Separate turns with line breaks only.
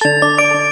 much.